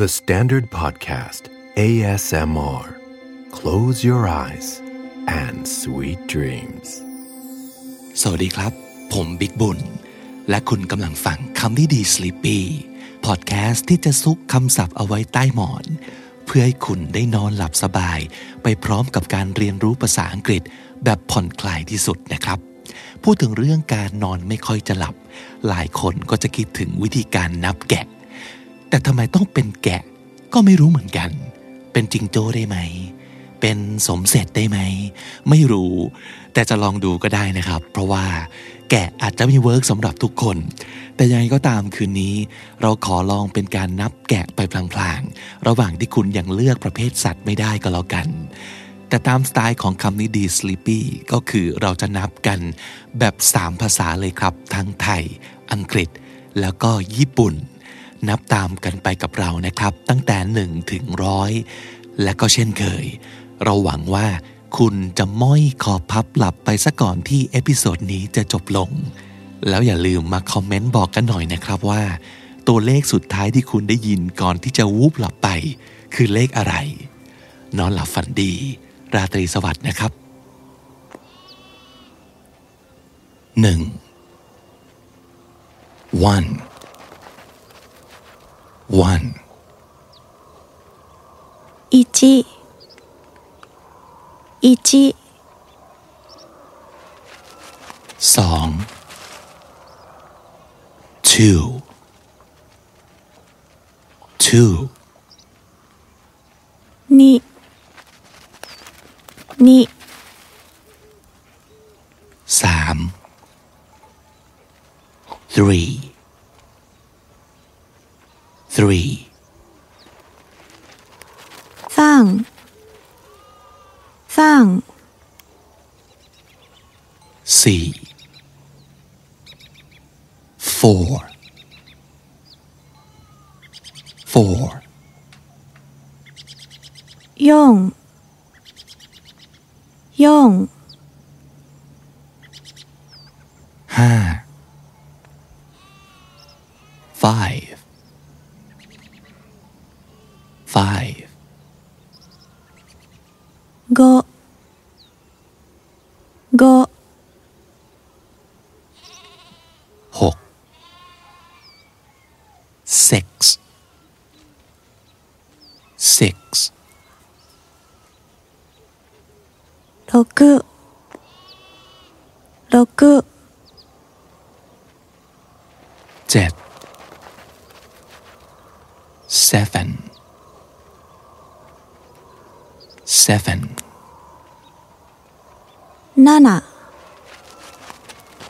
The Standard Podcast ASMR Close your eyes and sweet dreams สวัสดีครับ ผมบิ๊กบุญ และคุณกำลังฟังคำนี้ดี Sleepy พอดแคสต์ที่จะซุกคำศัพท์เอาไว้ใต้หมอน เพื่อให้คุณได้นอนหลับสบาย ไปพร้อมกับการเรียนรู้ภาษาอังกฤษแบบผ่อนคลายที่สุดนะครับ พูดถึงเรื่องการนอนไม่ค่อยจะหลับ หลายคนก็จะคิดถึงวิธีการนับแกะ แต่ทำไมต้องเป็นแกะ ก็ไม่รู้เหมือนกัน เป็นจิงโจ้ได้ไหม เป็นสมเสร็จได้ไหม ไม่รู้ แต่จะลองดูก็ได้นะครับ เพราะว่าแกะอาจจะม่เวิร์กสำหรับทุกคน แต่ยังไงก็ตามคืนนี้ เราขอลองเป็นการนับแกะไปพลางๆ ระหว่างที่คุณยังเลือกประเภทสัตว์ไม่ได้ก็แล้วกัน แต่ตามสไตล์ของคำนี้ดี Sleepy ก็คือเราจะนับกันแบบ 3 ภาษาเลยครับ ทั้งไทย อังกฤษ แล้วก็ญี่ปุ่น นับตามกันไปกับเรานะครับ ตั้งแต่1ถึงร้อยและก็เช่นเคย เราหวังว่าคุณจะม้อยคอพับหลับไปซะก่อนที่เอพิโซดนี้จะจบลง แล้วอย่าลืมมาคอมเมนต์บอกกันหน่อยนะครับว่า ตัวเลขสุดท้ายที่คุณได้ยินก่อนที่จะวูบหลับไป คือเลขอะไร นอนหลับฝันดี ราตรีสวัสดิ์นะครับหนึ่ง one one 一一สอง two two 二二สาม three three. Thang. Thang. C. Four. Four. Yong. Yong.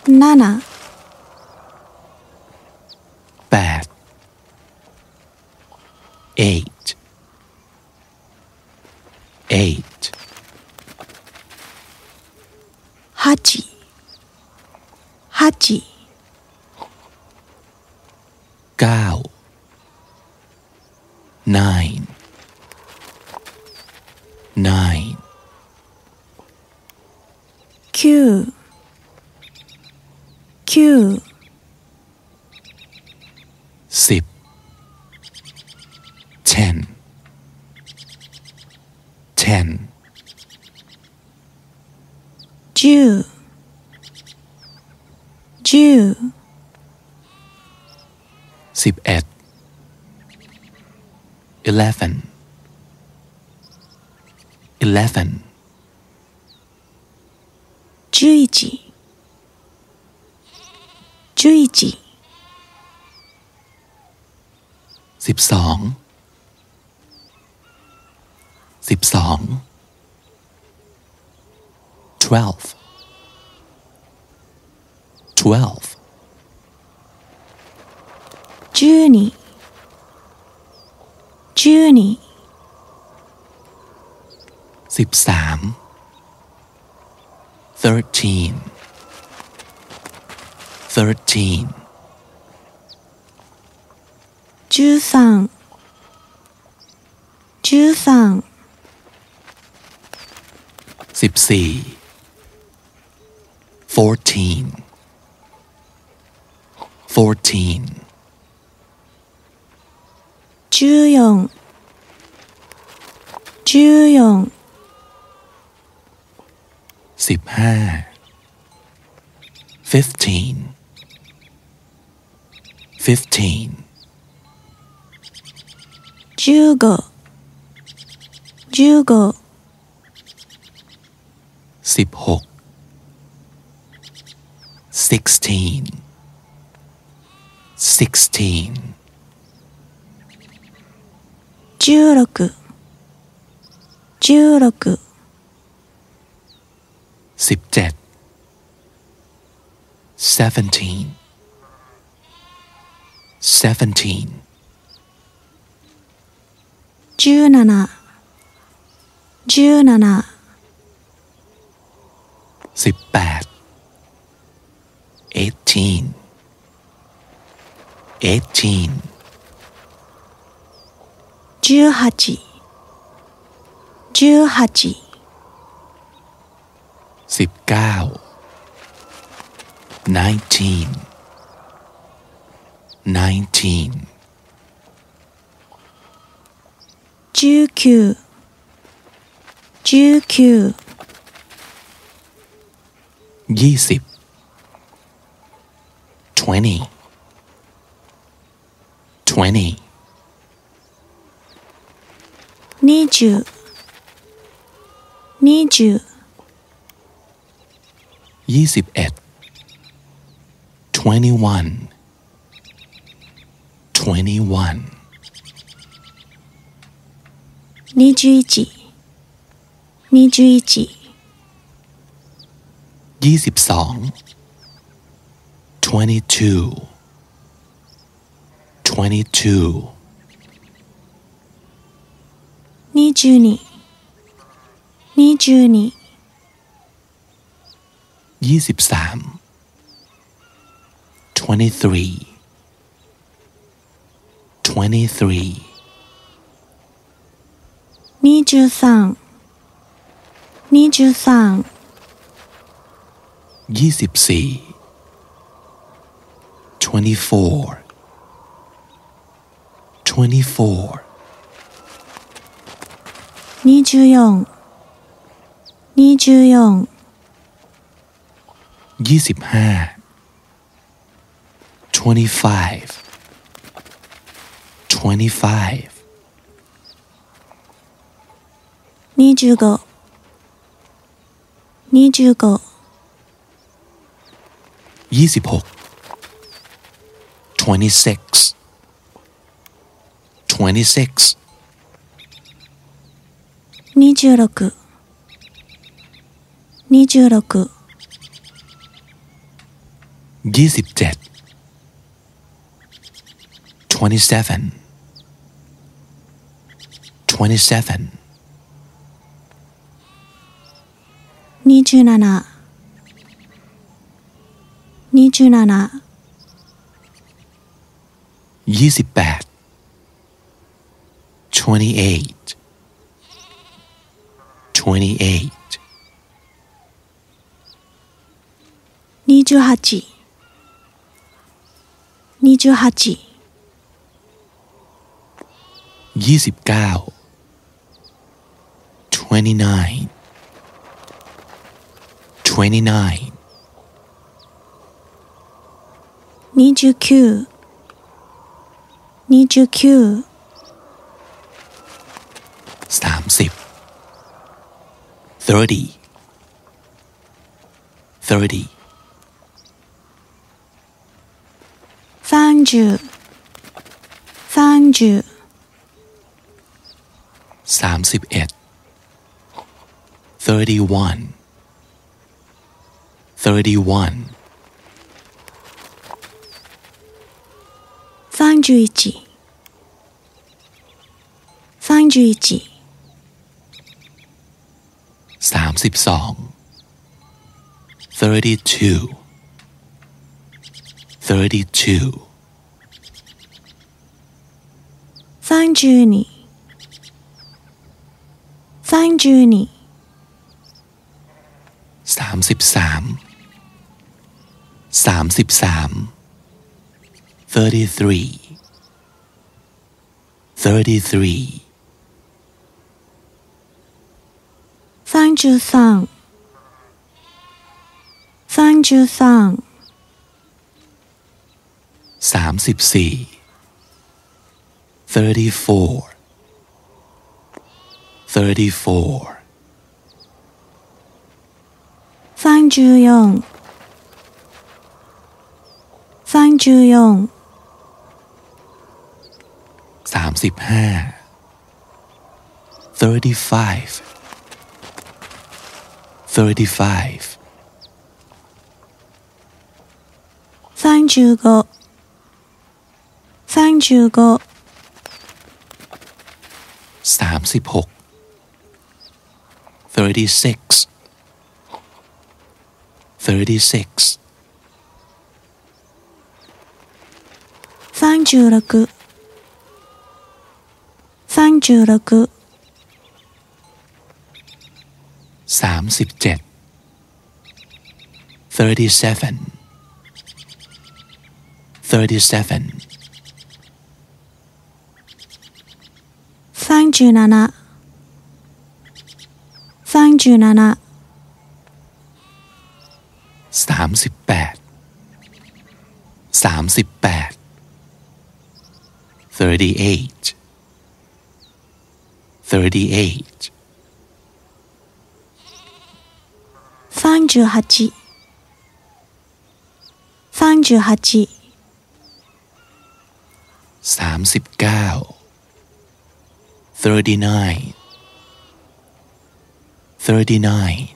Nana. Jew. 11 eleven. Eleven. 11 11 12 12 twelve. 12. Journey, journey. 13. Thirteen. Thirteen. 13 13 14 fourteen. 14 14 15 15 15 15 sixteen sixteen 十六十六สิบเจ็ด seventeen seventeen 十七十七สิบแปด ด eighteen 十八十八สิบเก้า nineteen nineteen 十九十九ยี่สิบ twenty twenty 二十二十ยี่สิบเอ็ด twenty one twenty one 二十一二十一ยี่สิบสอง twenty two 22 ni juni ni juni 23 23 23 ni ju sang ni ju sang 24 24 24 24 24 25 25 25 25 25 26 26 26 26 27 27 27 27 27 28 28 28 28 28 29 29 29 29 29 thirty thirty 三十三十สามสิบเอ็ด thirty one thirty one 三十一三十一 สามสิบสอง thirty two thirty two fine journey. Fine journey. สามสิบสามสามสิบสาม thirty three thirty three 33 33 34 34 34 34 34 35 35 34三十四、三十四、 35 35 35三十五、三十 สามสิบเจ็ด thirty seven thirty seven thank you Nana. Thank you Nana. สามสิบแปดสามสิบแปด thirty eight thirty eight 38 38 39 39 39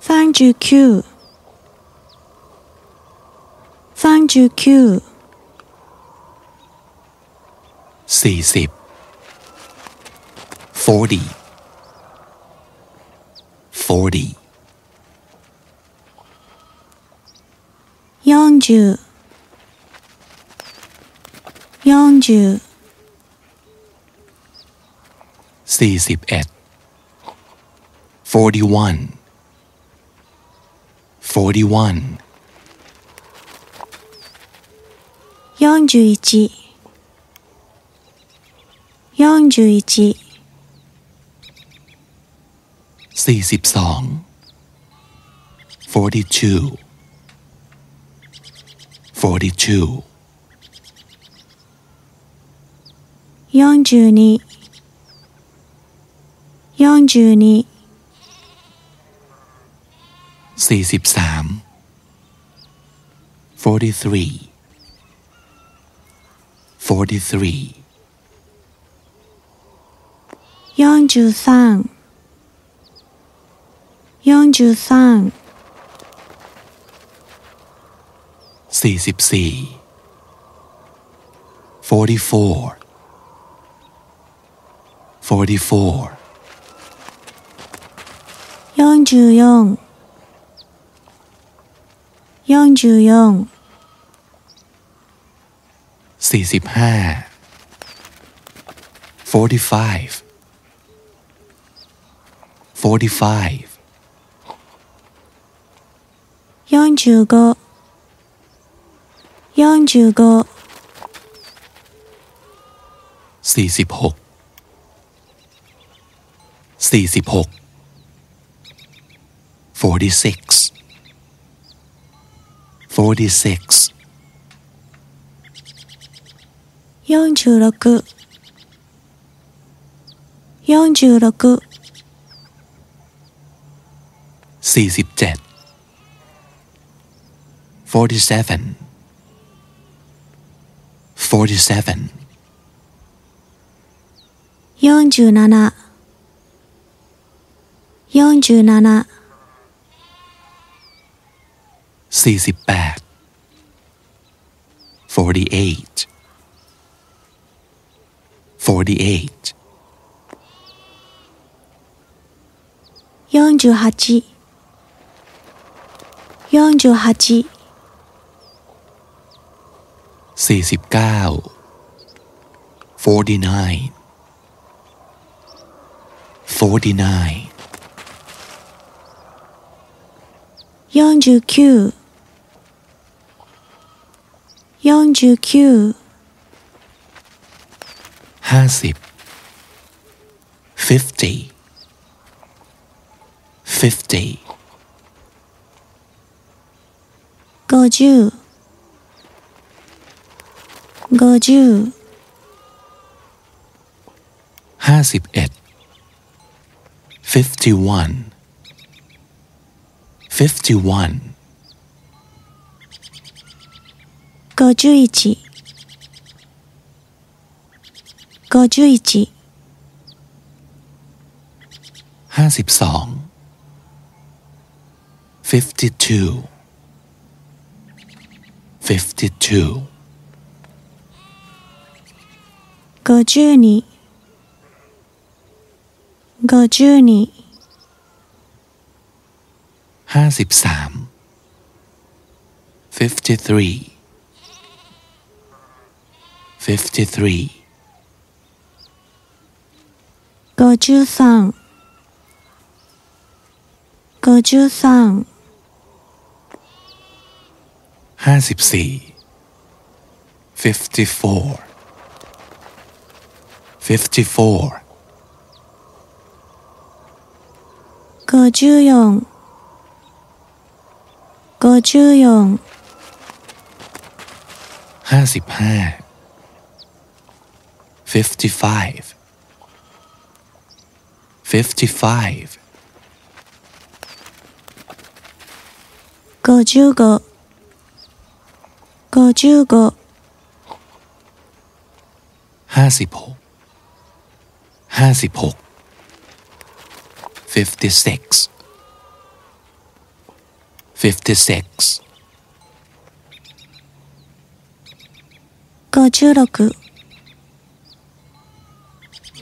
39 39 40 40 Forty. 四十四十สี่สิบเอ็ด forty one forty one 四十一四十一 สี่สิบสอง forty two forty two 42 42 43 43 43 43 43 44 44 44 44 44 45 45 45 45 46 46 46 46 46 46 47 Forty-seven. Forty-seven. 47 47 48 48 48 48 48 48四十八、四十八、 49 49 49四十九、四十九、 ห้าสิบ fifty fifty 五十五十 ห้าสิบเอ็ด fifty one fifty one 51 51 52 52 52五十二五十二ห้าสิบสาม fifty three fifty three 五十三五十三ห้าสิบสี่ fifty four 54 54 54 55 55 55 55 55 56 ห้าสิบหกห้าสิบหก fifty six fifty six 五十六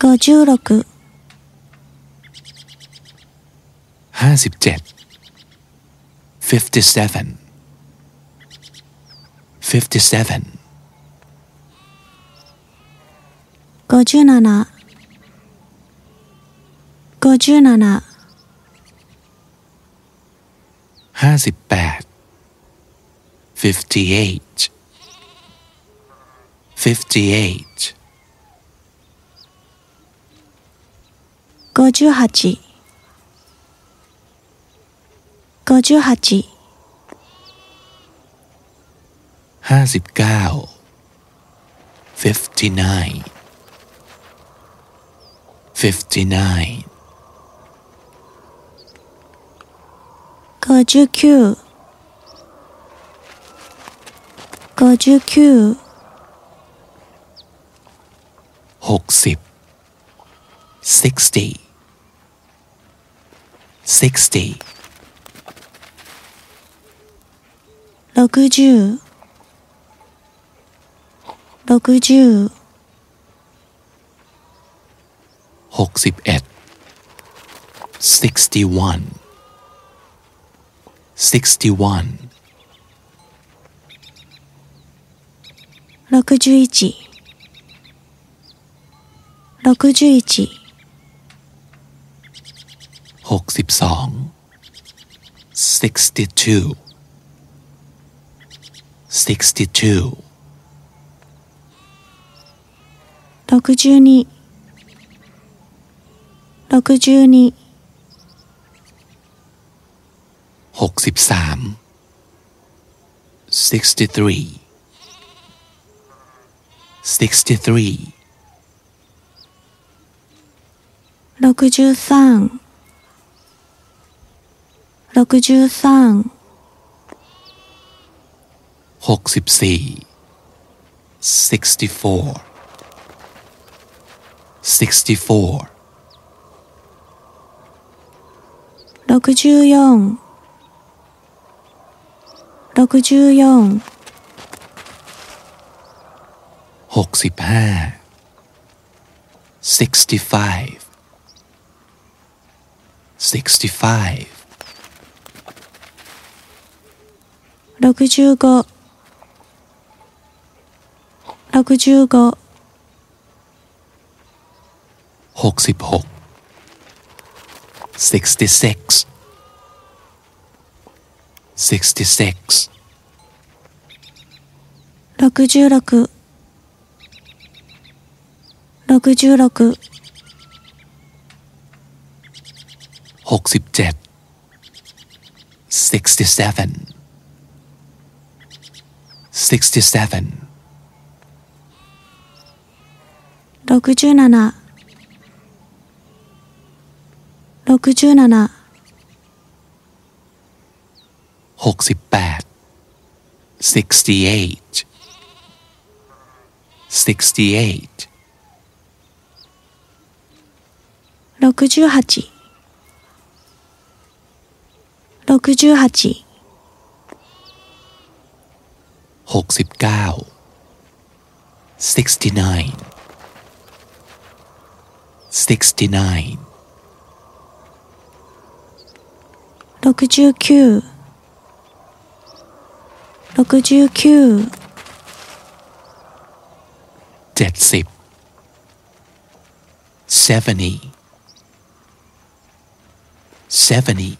五十六ห้าสิบเจ็ด fifty seven fifty seven 五十七 57ห้าสิบแปด fifty eight fifty eight 58 58 59 59 59 59 59 60 60 60 60 60 61 61 61 61 61 62 62 หกสิบ sixty sixty 六十六十หกสิบเอ็ด sixty one sixty one 六十一六十一หกสิบสอง sixty two sixty two 六十二六十二หกสิบสาม sixty three sixty three 六十三六十三หกสิบสี่ sixty four sixty four 六十四 64 65 65 65 65 65 66 66 66 66 66 67 67 67 67 67 หกสิบแปด sixty eight sixty eight 六十八、六十八、หกสิบเก้า sixty nine sixty nine 六 69 70 70 70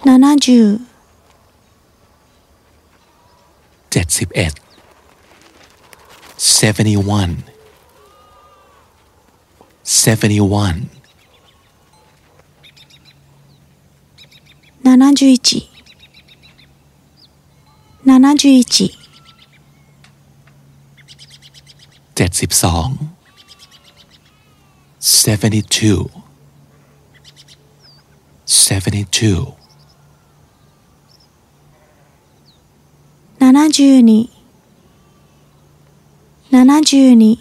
70 70 71 71 71 71 72 72 72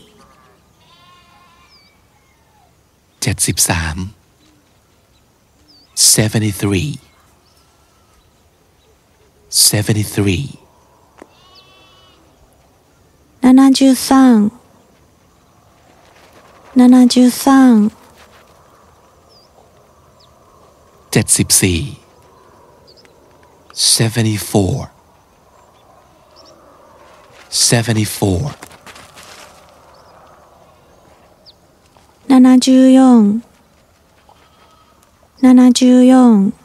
73 73 73 74 74 74 74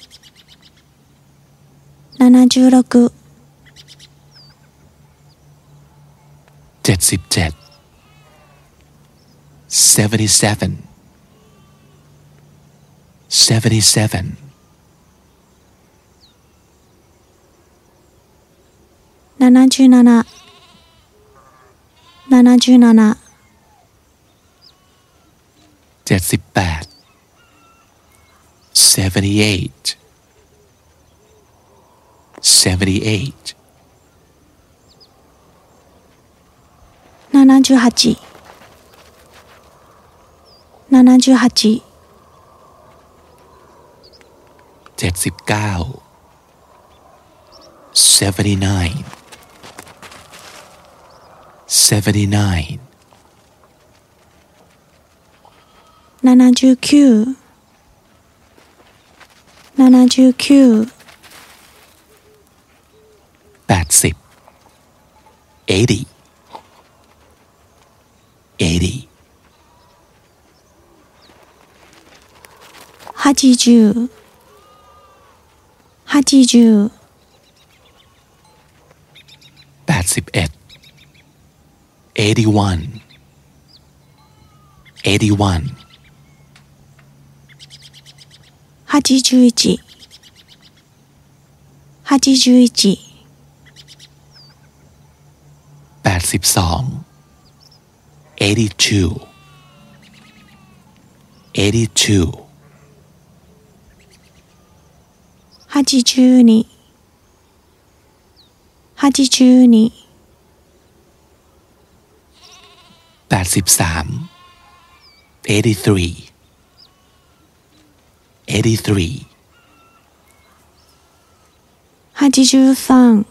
76 seventy-seven, seventy-seven, 77 77 77 77 78 78 78 79 79 79 79 80 80 80 80 80 81 81 81 81 81 82 82 82 82 83 83 83 83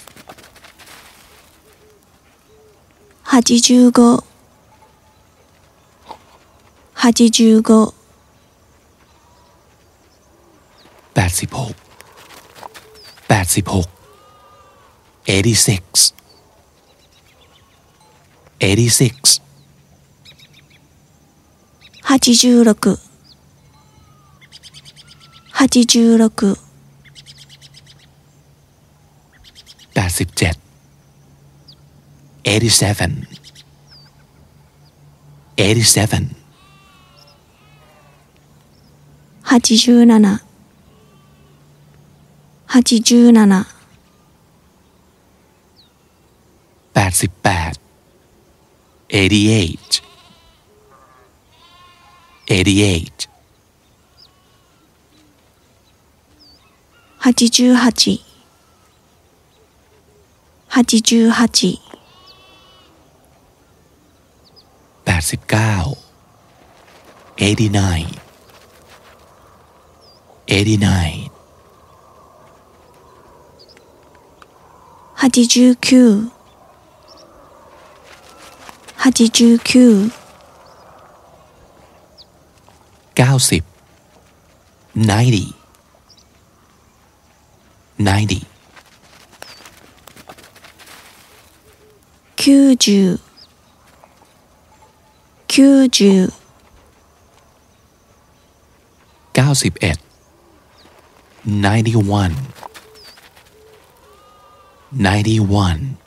85 85 86 86 86 86 86 86 87 87 87 87 87 88 88 88 88 88 89 89 89 89 89 90 90 90 90 90 91 91 91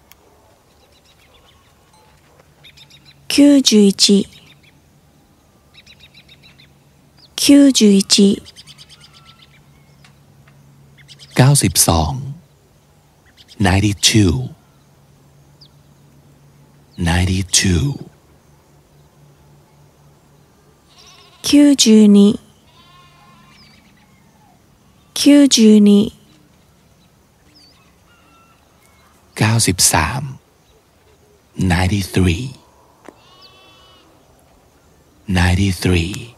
91 91 92 92 92 92 92 93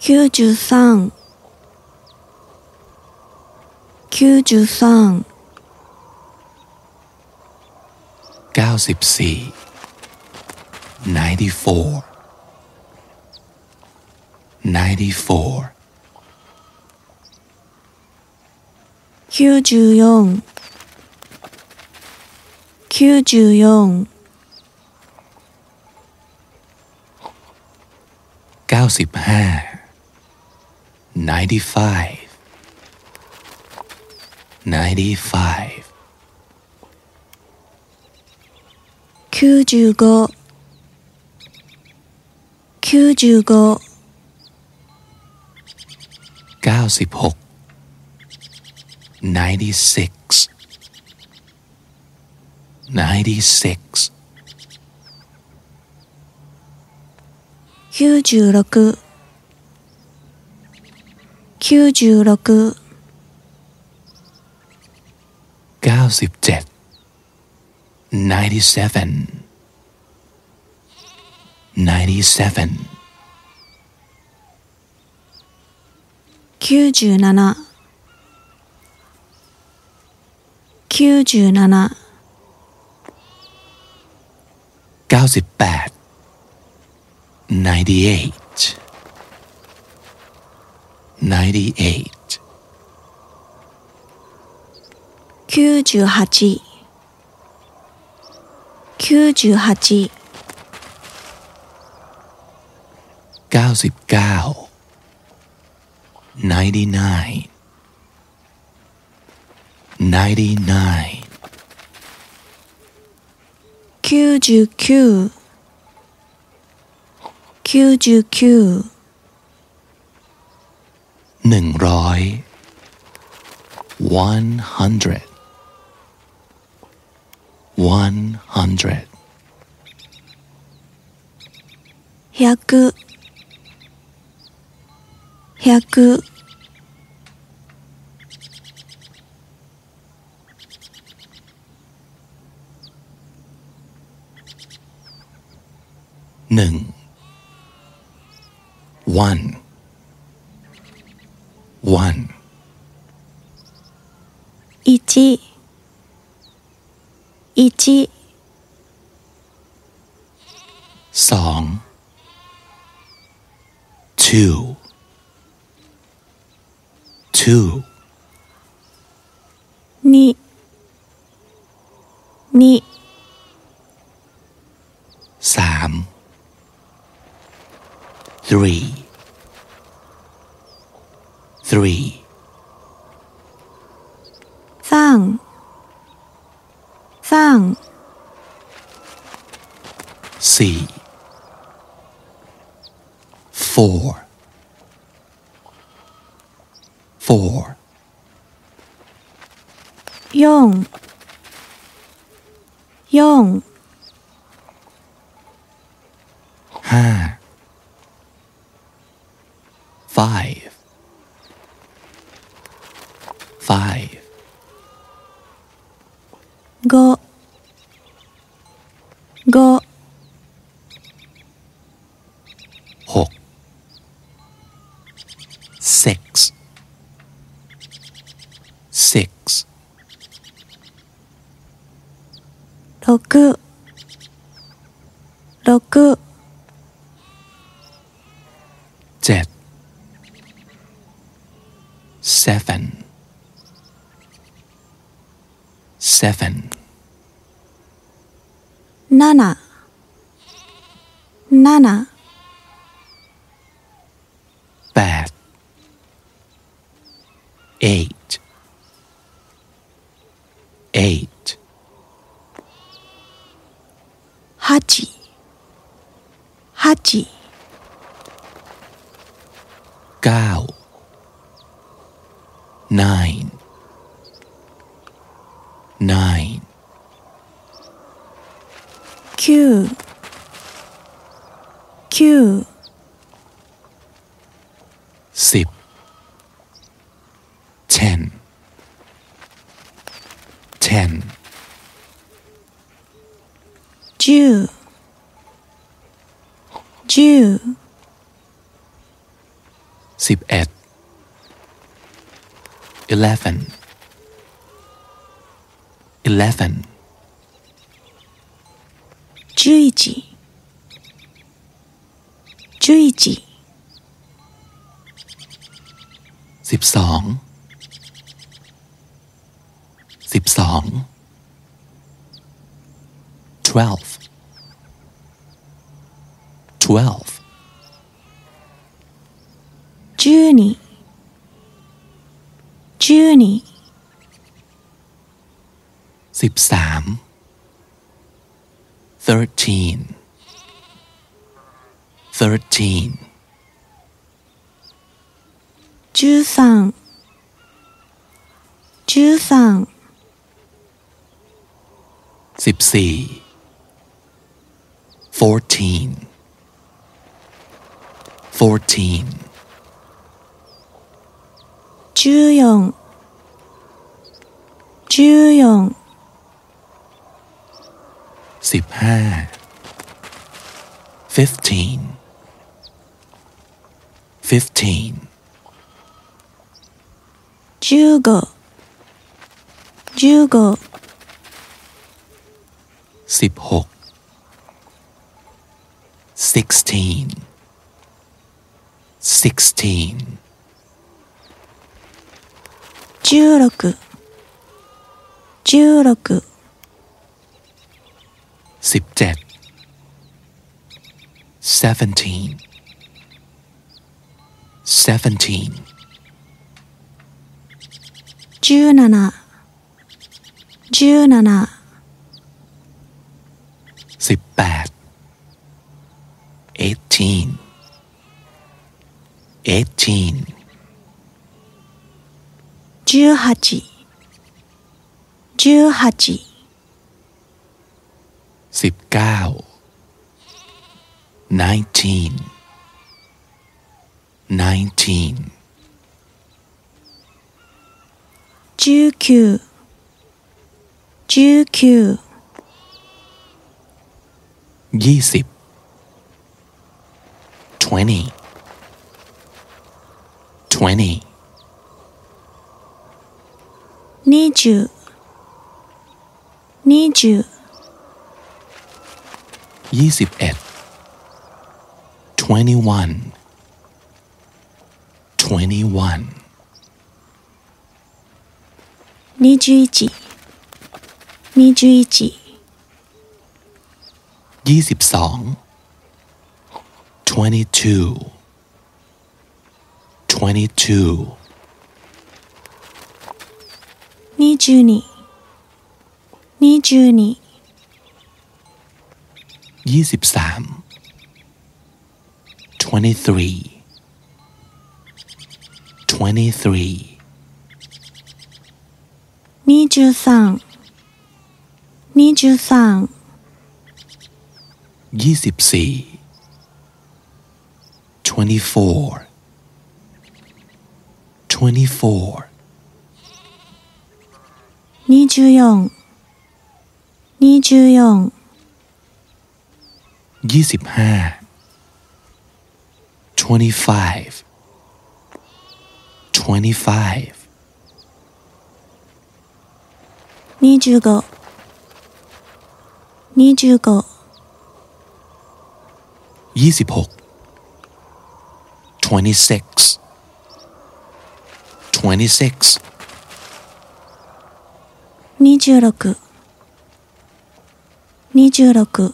93 93 93 93 94 94 94 94 94 95 95 95 95 95 96 96 96 96 96 97 97 97 97 97 98 98 98 98 98 99 99 99 99 99 100 100 100 100 100หนึ่ง one one 一一สอง two two นินิสาม three three สร้างสร้างสี่ four Four. Yong. Yong. Ha. Five. Five. Go. Go. Six. six 六六 เจ็ด seven seven 七七 แปด eight eight. Hachi, hachi. Gao, nine, nine. Q, Q. Sip, ten. 10 Jew Jew 11 Eleven. 11 11 12 สอง สิบสอง twelve twelve 十二十二 สิบสาม thirteen thirteen 十三十三 สิบสี่ fourteen fourteen 十四十四 สิบห้า fifteen fifteen 十五十五 สิบหก sixteen sixteen 十六十六 สิบเจ็ด seventeen seventeen 十七十七 สิบแปด eighteen. Eighteen. 18 18 19 nineteen. Nineteen. 19 ยี่สิบ twenty twenty 二十、二十、 ยี่สิบเอ็ด twenty one twenty one 二十一、二十一、 ยี่สิบสอง twenty two twenty two 二十二、二十二、 ยี่สิบสาม twenty three twenty three 二十三、二十三、 ยี่สิบสี่ twenty four twenty four 二十四、二十四、 ยี่สิบห้า twenty five twenty five 二十五、二十五、 ยี่สิบหก twenty six twenty six 二十六、二十六、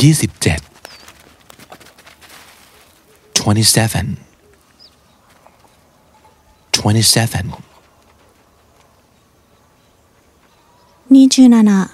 ยี่สิบเจ็ด twenty seven twenty seven 二十七、二十七、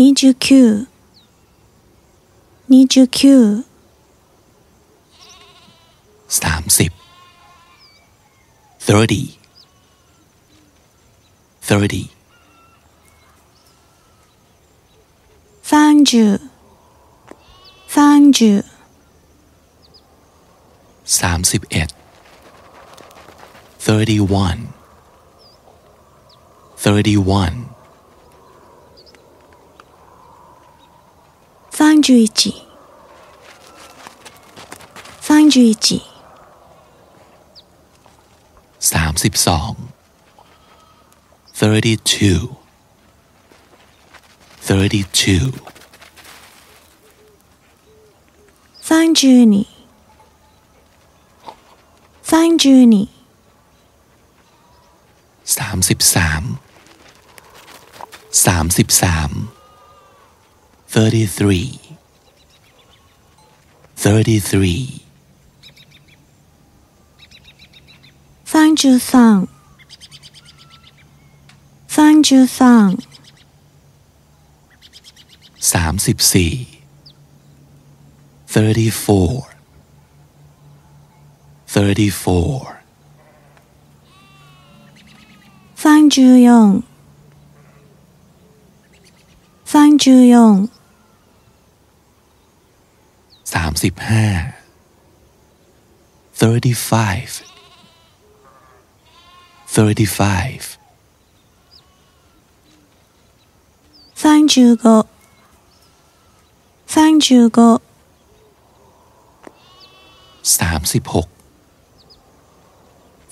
29 29 30 30 30 30 30 31 31三十一、三十一、 สามสิบสอง thirty two thirty two 三十二、三十二、 สามสิบสามสามสิบสาม thirty three thirty three 三十三、三十三、 สามสิบสี่ thirty four thirty four 三十四、三十四、 สามสิบห้า thirty five thirty five 三十五、三十五、 สามสิบหก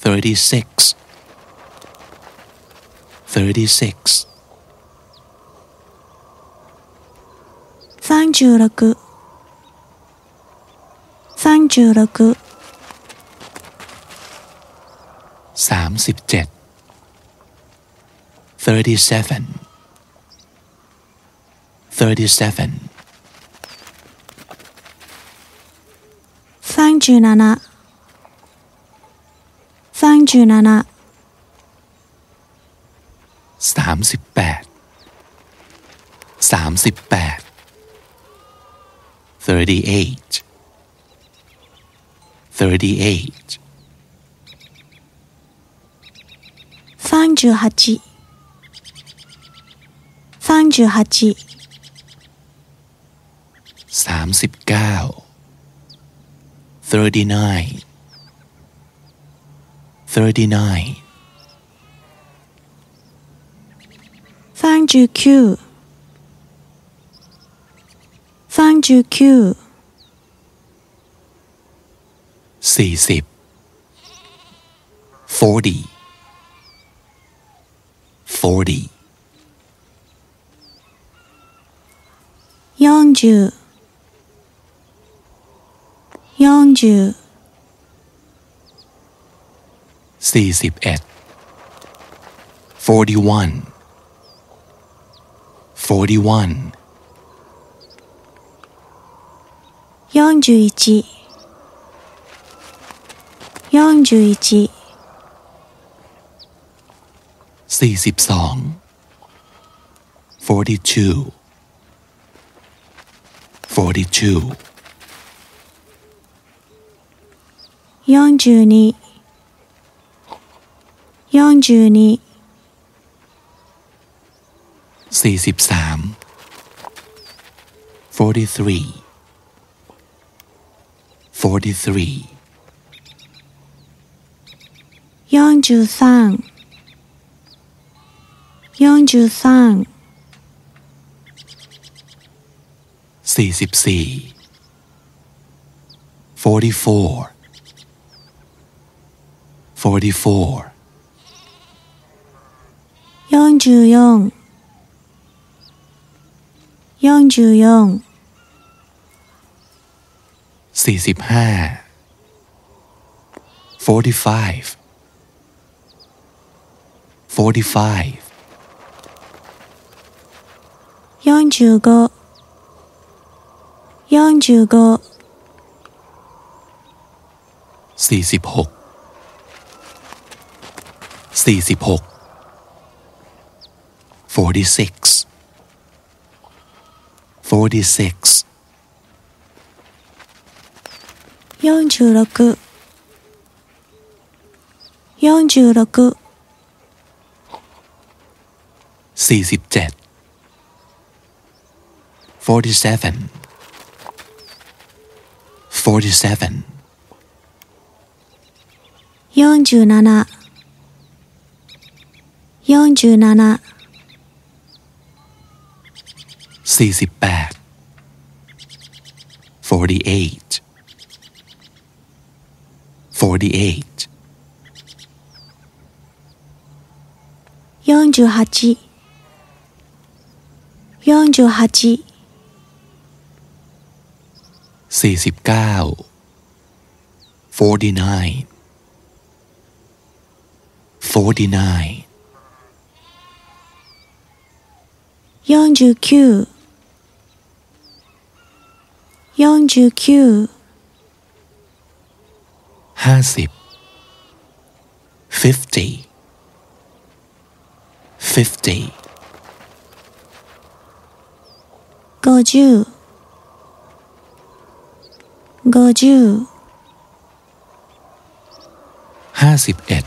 thirty six thirty six 三十六、 36 37 37 37 37 37 38 38 38 38 38 38 39 39 39 39 39 สี่สิบ forty forty ย่องจืย่องจืสี่สิบเอ็ด forty one forty one 41 41 42 42 42 42 42 43 43 43 43 43 44 44 44 44 44 45 45 45 45 46 46 46 46 46 46 สี่สิบเจ็ด forty seven forty seven 47 47 48 48 48 48 48 49 49 49 49 50 50五十、五十、 ห้าสิบเอ็ด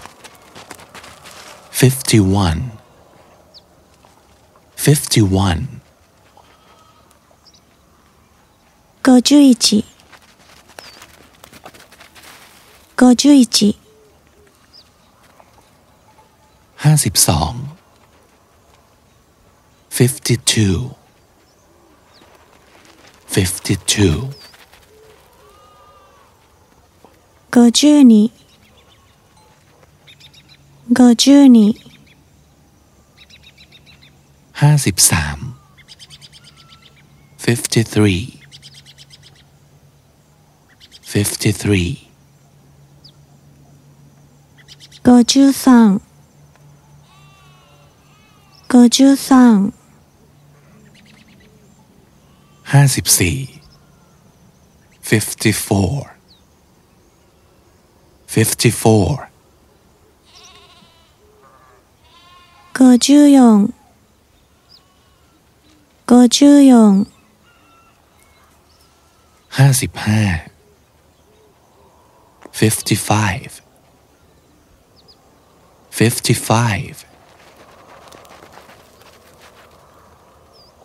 fifty one fifty one 五十一、五十一、 ห้าสิบสอง fifty two fifty two 五十二、五十二、 ห้าสิบสี่ fifty four fifty four 54 54 55 55 55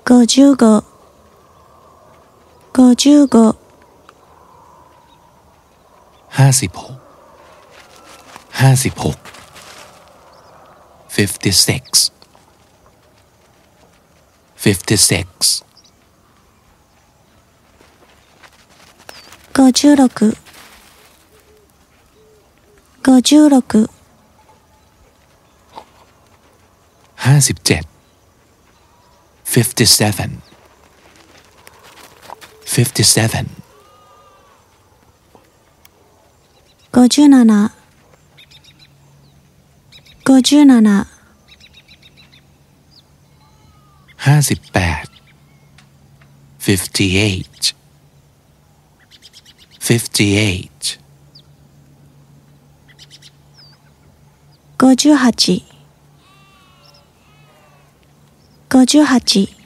55 55สิบหกห้าสิบหก56 56 56 57 57. 57. 57. 58 58 58 58 58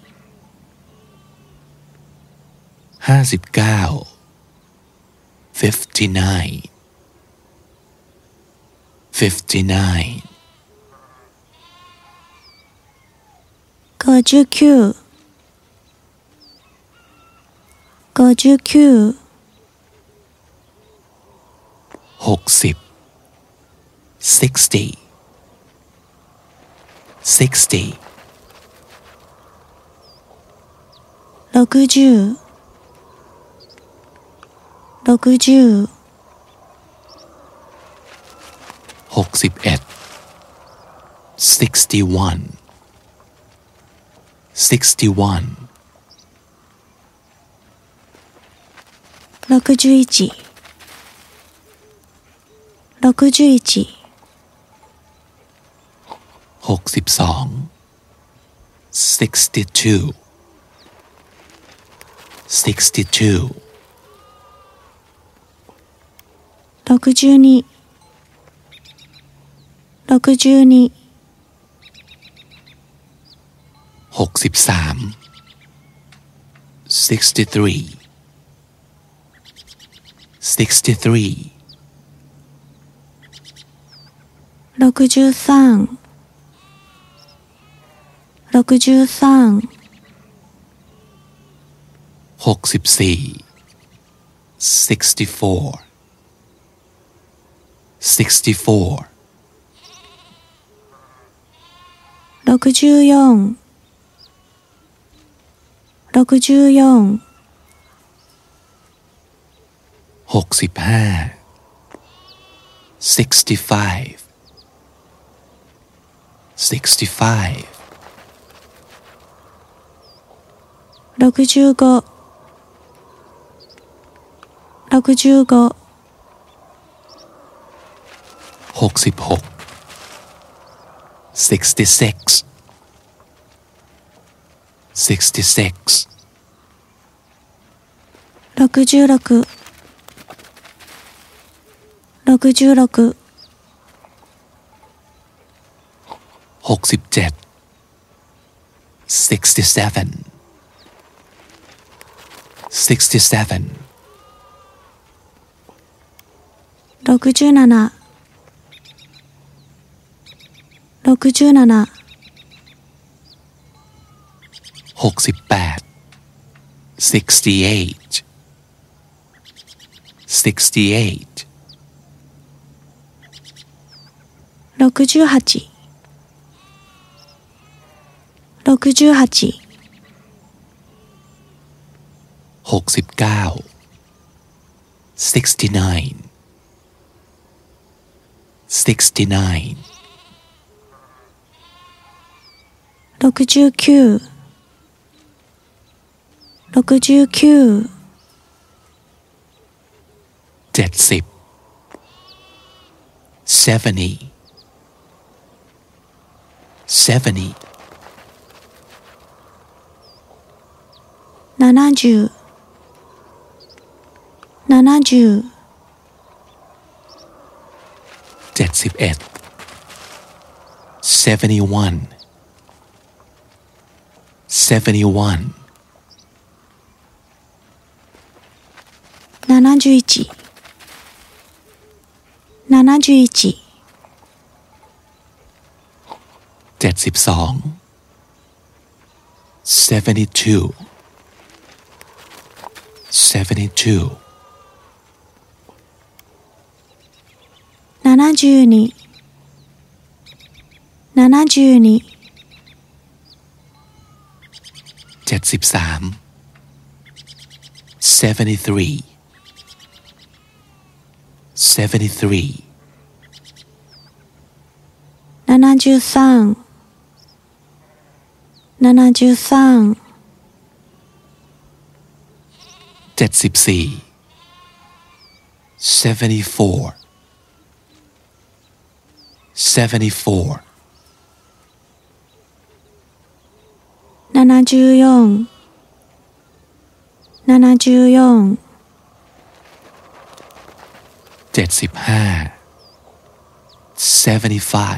ห้าสิบเก้า fifty nine fifty nine 59 59 60 60 60 60六十六十หกสิบเอ็ด sixty one sixty one 六十一六十一หกสิบสอง sixty two sixty two 六十62 63 63 63 63 63 64 64 64. 64. 64. 65 65 65 65 65 หกสิบสี่ sixty four sixty four 六十四六十四หกสิบห้า sixty five sixty five 六十五六十五หกสิบหก sixty six sixty six 六十六六十六หกสิบเจ็ด sixty seven sixty seven 六十七 67 68 68 68 68 68 69 69 69 69 70 70 70 70 71 71 71 71 72 72 72 72 72 73 73 73 74 74 74三 เจ็ดสิบสี่ seventy four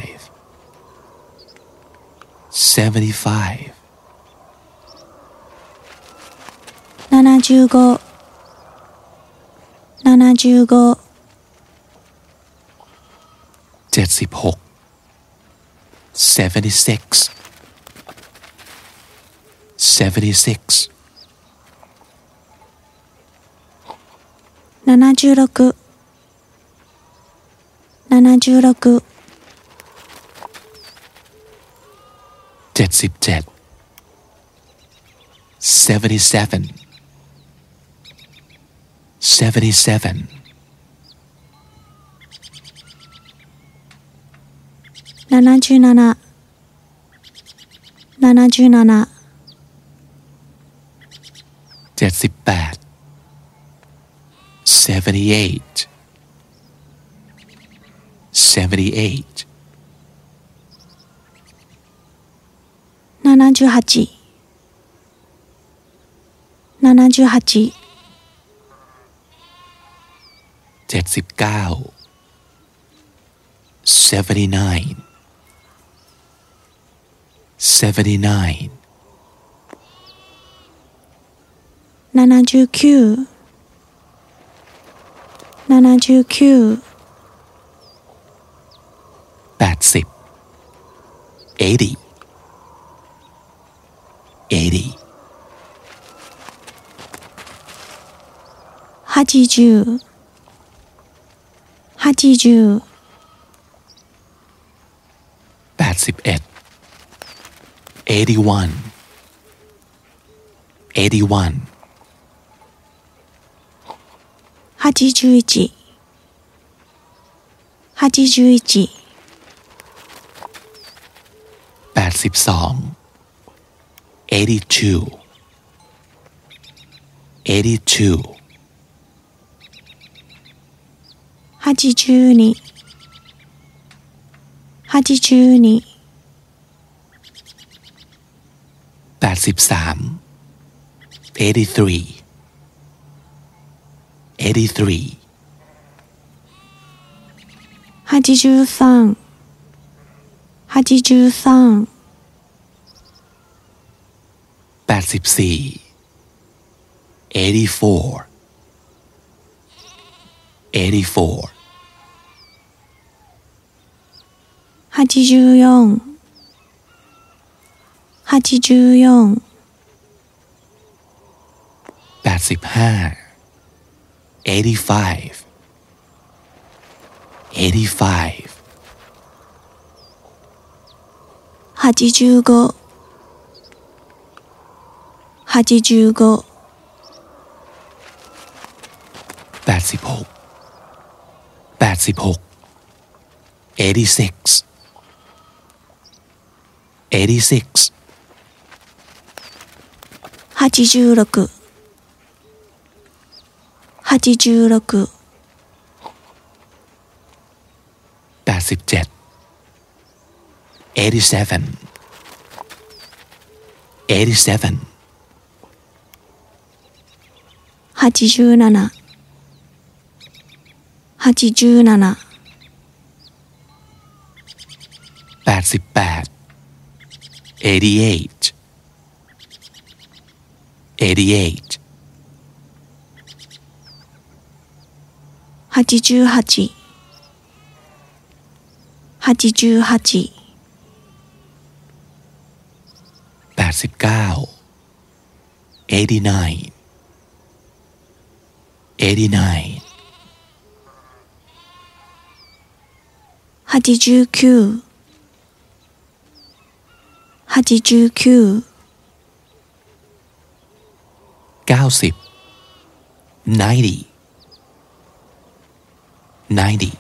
76 76 76 77 77 77 77 77 78 78 78 78 78 79 79 79 79 79 80 80 80 80 80 81 81 하지주의지. 하지주의지. 82 82 82 82 82 83 83 83 83 83 84 84 84 84 84 85 85 85 85 85 86 86 86 86 86 86 87 87 87 87 87 88 88 88 88 88 89 89 89 89 89 90 90 90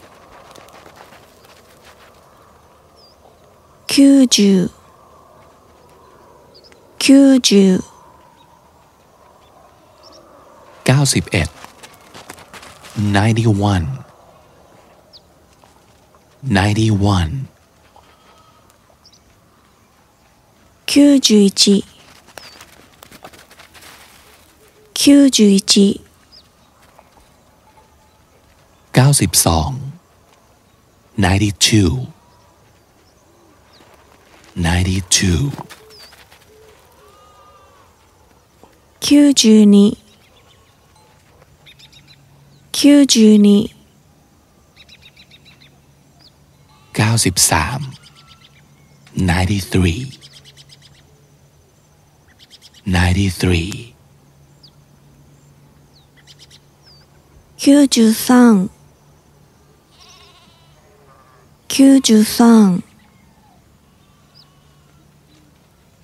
90 90 91 91 91 91 91 92 92 92 92 92 93 93 93 93 93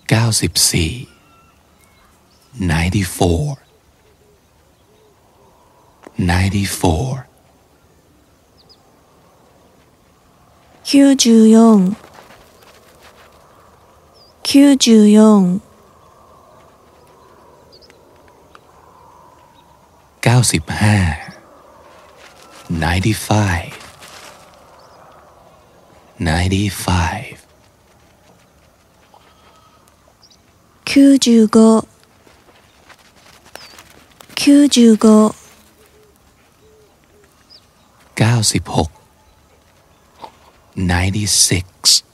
94 94 94 94 94 95 95 95 95 95 96 96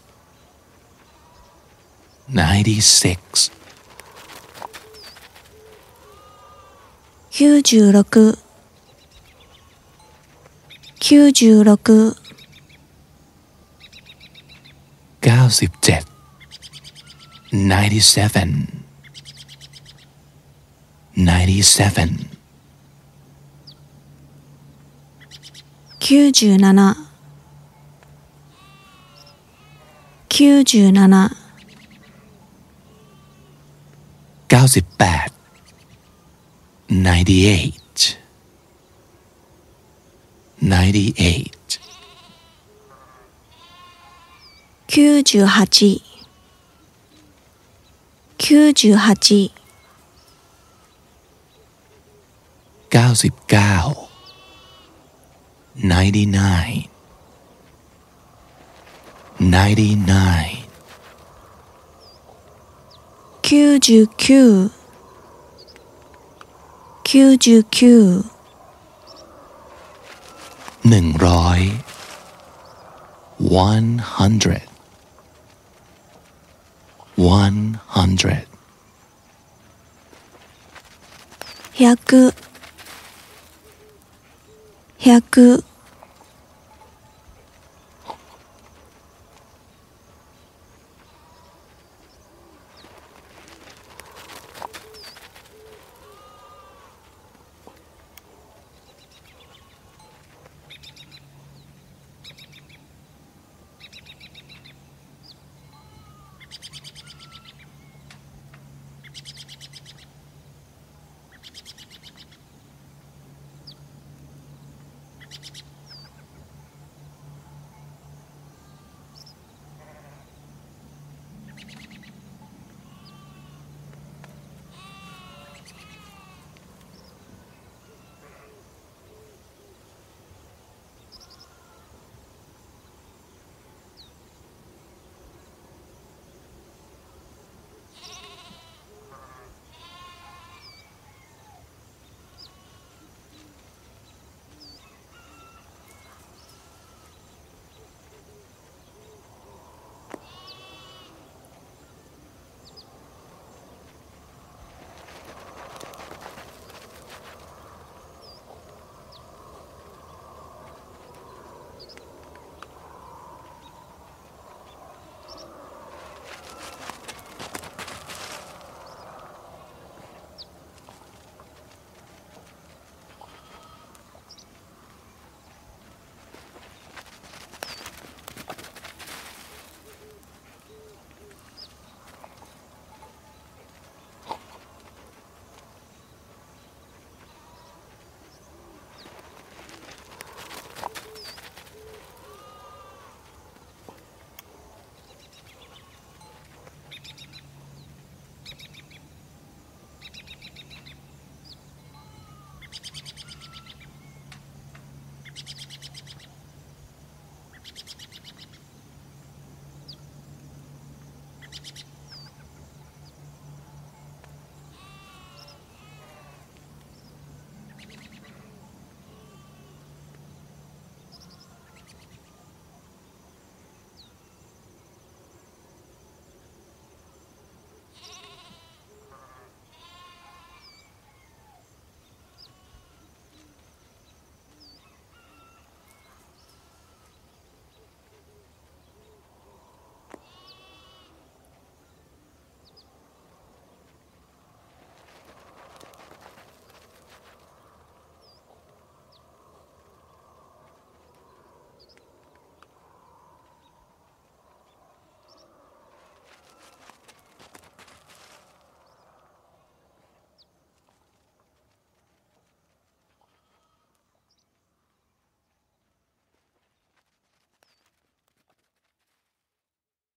96 96 96 97 97 97 97 97 98 98 98 98 98 99 99 99 99 99 หนึ่งร้อย one hundred one hundred. 100 100